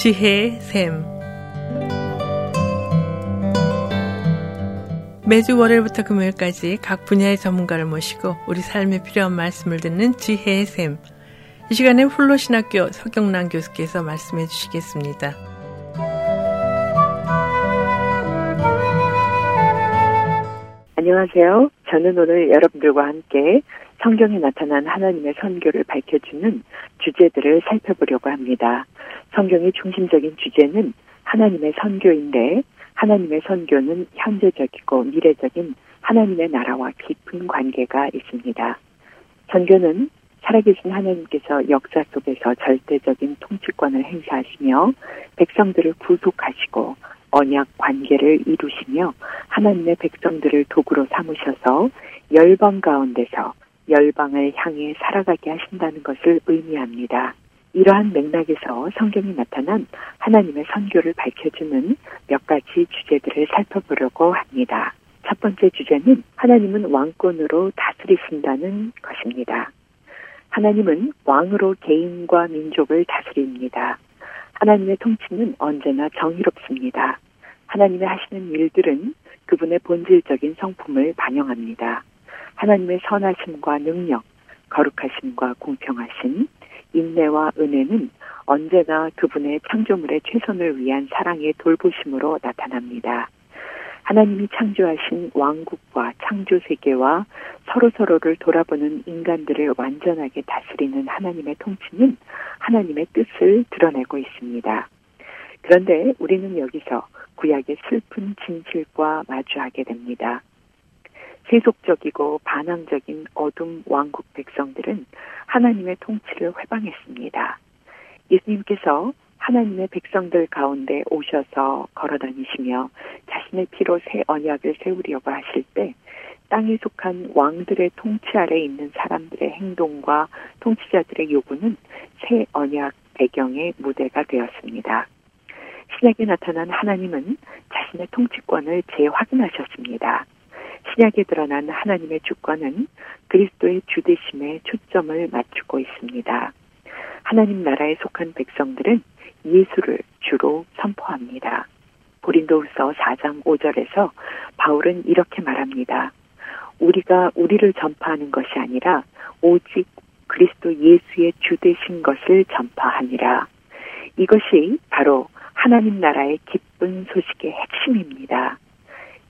지혜의 샘 매주 월요일부터 금요일까지 각 분야의 전문가를 모시고 우리 삶에 필요한 말씀을 듣는 지혜의 샘. 이 시간에 훌로신학교 서경란 교수께서 말씀해 주시겠습니다. 안녕하세요. 저는 오늘 여러분들과 함께 성경에 나타난 하나님의 선교를 밝혀주는 주제들을 살펴보려고 합니다. 성경의 중심적인 주제는 하나님의 선교인데 하나님의 선교는 현재적이고 미래적인 하나님의 나라와 깊은 관계가 있습니다. 선교는 살아계신 하나님께서 역사 속에서 절대적인 통치권을 행사하시며 백성들을 구속하시고 언약 관계를 이루시며 하나님의 백성들을 도구로 삼으셔서 열방 가운데서 열방을 향해 살아가게 하신다는 것을 의미합니다. 이러한 맥락에서 성경이 나타난 하나님의 선교를 밝혀주는 몇 가지 주제들을 살펴보려고 합니다. 첫 번째 주제는 하나님은 왕권으로 다스리신다는 것입니다. 하나님은 왕으로 개인과 민족을 다스립니다. 하나님의 통치는 언제나 정의롭습니다. 하나님의 하시는 일들은 그분의 본질적인 성품을 반영합니다. 하나님의 선하심과 능력, 거룩하심과 공평하심, 인내와 은혜는 언제나 그분의 창조물의 최선을 위한 사랑의 돌보심으로 나타납니다. 하나님이 창조하신 왕국과 창조 세계와 서로서로를 돌아보는 인간들을 완전하게 다스리는 하나님의 통치는 하나님의 뜻을 드러내고 있습니다. 그런데 우리는 여기서 구약의 슬픈 진실과 마주하게 됩니다. 세속적이고 반항적인 어둠 왕국 백성들은 하나님의 통치를 회방했습니다. 예수님께서 하나님의 백성들 가운데 오셔서 걸어 다니시며 자신의 피로 새 언약을 세우려고 하실 때 땅에 속한 왕들의 통치 아래 있는 사람들의 행동과 통치자들의 요구는 새 언약 배경의 무대가 되었습니다. 신약에 나타난 하나님은 자신의 통치권을 재확인하셨습니다. 신약에 드러난 하나님의 주권은 그리스도의 주대심에 초점을 맞추고 있습니다. 하나님 나라에 속한 백성들은 예수를 주로 선포합니다. 고린도후서 4장 5절에서 바울은 이렇게 말합니다. 우리가 우리를 전파하는 것이 아니라 오직 그리스도 예수의 주 되신 것을 전파하니라. 이것이 바로 하나님 나라의 기쁜 소식의 핵심입니다.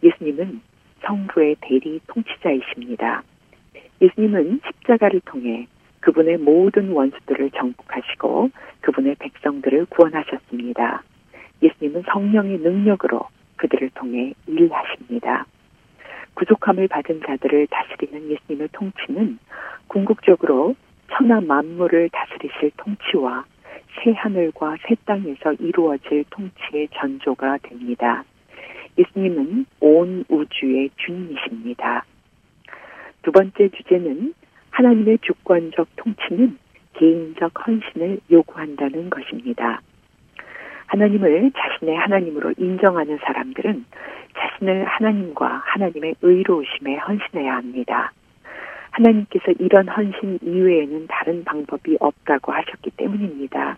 예수님은 성부의 대리 통치자이십니다. 예수님은 십자가를 통해 그분의 모든 원수들을 정복하시고 그분의 백성들을 구원하셨습니다. 예수님은 성령의 능력으로 그들을 통해 일하십니다. 부족함을 받은 자들을 다스리는 예수님의 통치는 궁극적으로 천하 만물을 다스리실 통치와 새 하늘과 새 땅에서 이루어질 통치의 전조가 됩니다. 예수님은 온 우주의 주님이십니다. 두 번째 주제는 하나님의 주권적 통치는 개인적 헌신을 요구한다는 것입니다. 하나님을 자신의 하나님으로 인정하는 사람들은 자신을 하나님과 하나님의 의로우심에 헌신해야 합니다. 하나님께서 이런 헌신 이외에는 다른 방법이 없다고 하셨기 때문입니다.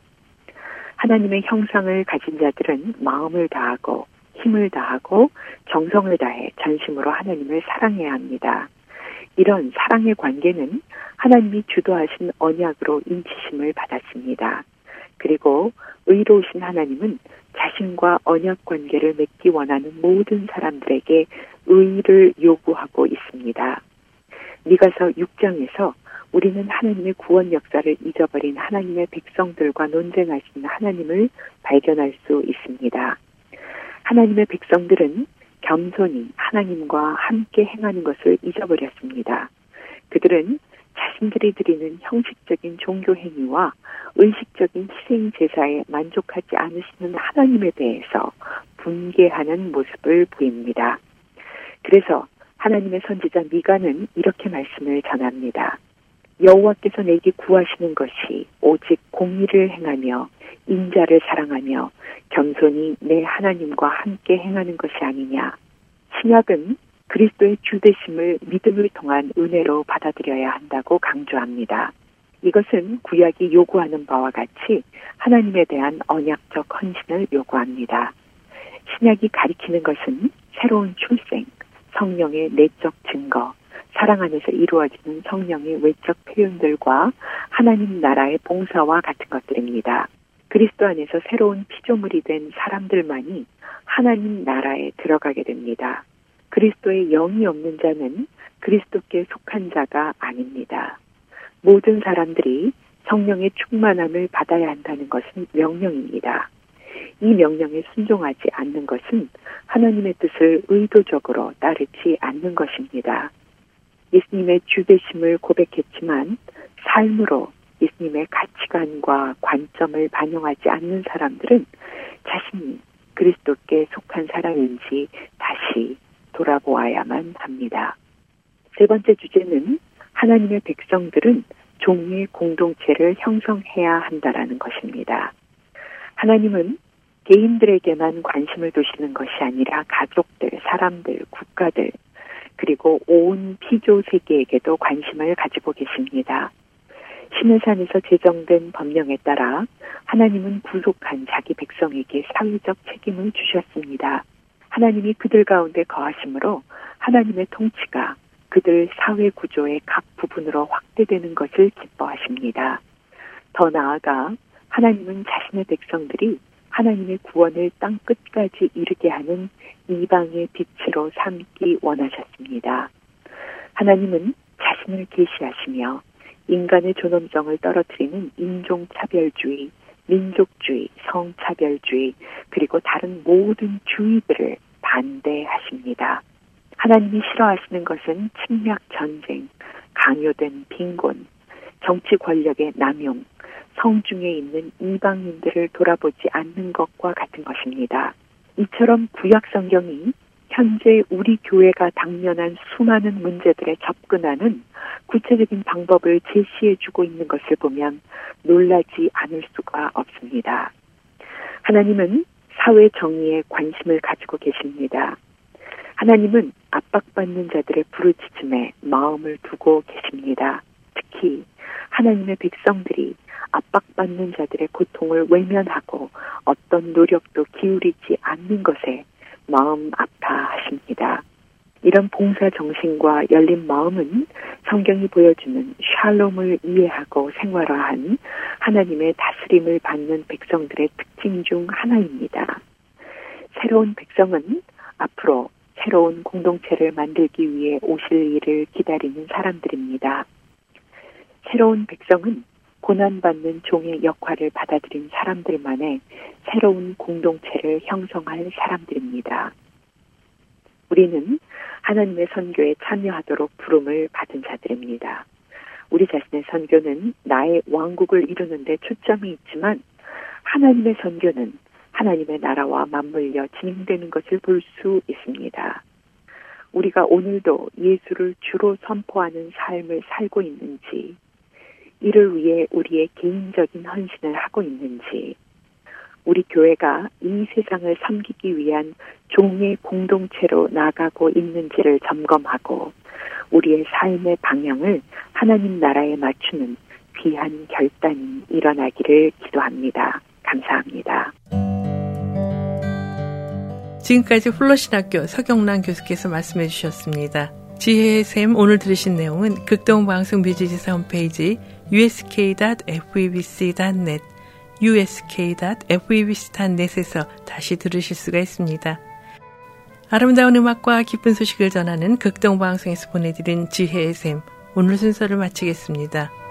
하나님의 형상을 가진 자들은 마음을 다하고 힘을 다하고 정성을 다해 전심으로 하나님을 사랑해야 합니다. 이런 사랑의 관계는 하나님이 주도하신 언약으로 인치심을 받았습니다. 그리고 의로우신 하나님은 자신과 언약 관계를 맺기 원하는 모든 사람들에게 의를 요구하고 있습니다. 미가서 6장에서 우리는 하나님의 구원 역사를 잊어버린 하나님의 백성들과 논쟁하시는 하나님을 발견할 수 있습니다. 하나님의 백성들은 겸손히 하나님과 함께 행하는 것을 잊어버렸습니다. 그들은 자신들이 드리는 형식적인 종교 행위와 의식적인 희생 제사에 만족하지 않으시는 하나님에 대해서 분개하는 모습을 보입니다. 그래서 하나님의 선지자 미가는 이렇게 말씀을 전합니다. 여호와께서 내게 구하시는 것이 오직 공의를 행하며 인자를 사랑하며 겸손히 내 하나님과 함께 행하는 것이 아니냐. 신약은 그리스도의 주대심을 믿음을 통한 은혜로 받아들여야 한다고 강조합니다. 이것은 구약이 요구하는 바와 같이 하나님에 대한 언약적 헌신을 요구합니다. 신약이 가리키는 것은 새로운 출생, 성령의 내적 증거, 사랑 안에서 이루어지는 성령의 외적 표현들과 하나님 나라의 봉사와 같은 것들입니다. 그리스도 안에서 새로운 피조물이 된 사람들만이 하나님 나라에 들어가게 됩니다. 그리스도의 영이 없는 자는 그리스도께 속한 자가 아닙니다. 모든 사람들이 성령의 충만함을 받아야 한다는 것은 명령입니다. 이 명령에 순종하지 않는 것은 하나님의 뜻을 의도적으로 따르지 않는 것입니다. 예수님의 주되심을 고백했지만 삶으로 예수님의 가치관과 관점을 반영하지 않는 사람들은 자신이 그리스도께 속한 사람인지 다시 돌아보아야만 합니다. 세 번째 주제는 하나님의 백성들은 종의 공동체를 형성해야 한다라는 것입니다. 하나님은 개인들에게만 관심을 두시는 것이 아니라 가족들, 사람들, 국가들, 그리고 온 피조 세계에게도 관심을 가지고 계십니다. 신의산에서 제정된 법령에 따라 하나님은 부족한 자기 백성에게 사회적 책임을 주셨습니다. 하나님이 그들 가운데 거하심으로 하나님의 통치가 그들 사회 구조의 각 부분으로 확대되는 것을 기뻐하십니다. 더 나아가 하나님은 자신의 백성들이 하나님의 구원을 땅 끝까지 이르게 하는 이방의 빛으로 삼기 원하셨습니다. 하나님은 자신을 계시하시며 인간의 존엄성을 떨어뜨리는 인종차별주의, 민족주의, 성차별주의, 그리고 다른 모든 주의들을 반대하십니다. 하나님이 싫어하시는 것은 침략 전쟁, 강요된 빈곤, 정치 권력의 남용, 성중에 있는 이방인들을 돌아보지 않는 것과 같은 것입니다. 이처럼 구약 성경이 현재 우리 교회가 당면한 수많은 문제들에 접근하는 구체적인 방법을 제시해 주고 있는 것을 보면 놀라지 않을 수가 없습니다. 하나님은 사회 정의에 관심을 가지고 계십니다. 하나님은 압박받는 자들의 부르짖음에 마음을 두고 계십니다. 특히 하나님의 백성들이 압박받는 자들의 고통을 외면하고 어떤 노력도 기울이지 않는 것에 마음 아파하십니다. 이런 봉사 정신과 열린 마음은 성경이 보여주는 샬롬을 이해하고 생활화한 하나님의 다스림을 받는 백성들의 특징 중 하나입니다. 새로운 백성은 앞으로 새로운 공동체를 만들기 위해 오실 일을 기다리는 사람들입니다. 새로운 백성은 고난받는 종의 역할을 받아들인 사람들만의 새로운 공동체를 형성할 사람들입니다. 우리는 하나님의 선교에 참여하도록 부름을 받은 자들입니다. 우리 자신의 선교는 나의 왕국을 이루는데 초점이 있지만 하나님의 선교는 하나님의 나라와 맞물려 진행되는 것을 볼 수 있습니다. 우리가 오늘도 예수를 주로 선포하는 삶을 살고 있는지, 이를 위해 우리의 개인적인 헌신을 하고 있는지, 우리 교회가 이 세상을 섬기기 위한 종의 공동체로 나가고 있는지를 점검하고 우리의 삶의 방향을 하나님 나라에 맞추는 귀한 결단이 일어나기를 기도합니다. 감사합니다. 지금까지 플러신학교 서경란 교수께서 말씀해 주셨습니다. 지혜의 샘 오늘 들으신 내용은 극동방송 뮤지지사 홈페이지 usk.febc.net usk.febc.net에서 다시 들으실 수가 있습니다. 아름다운 음악과 기쁜 소식을 전하는 극동방송에서 보내드린 지혜의 샘 오늘 순서를 마치겠습니다.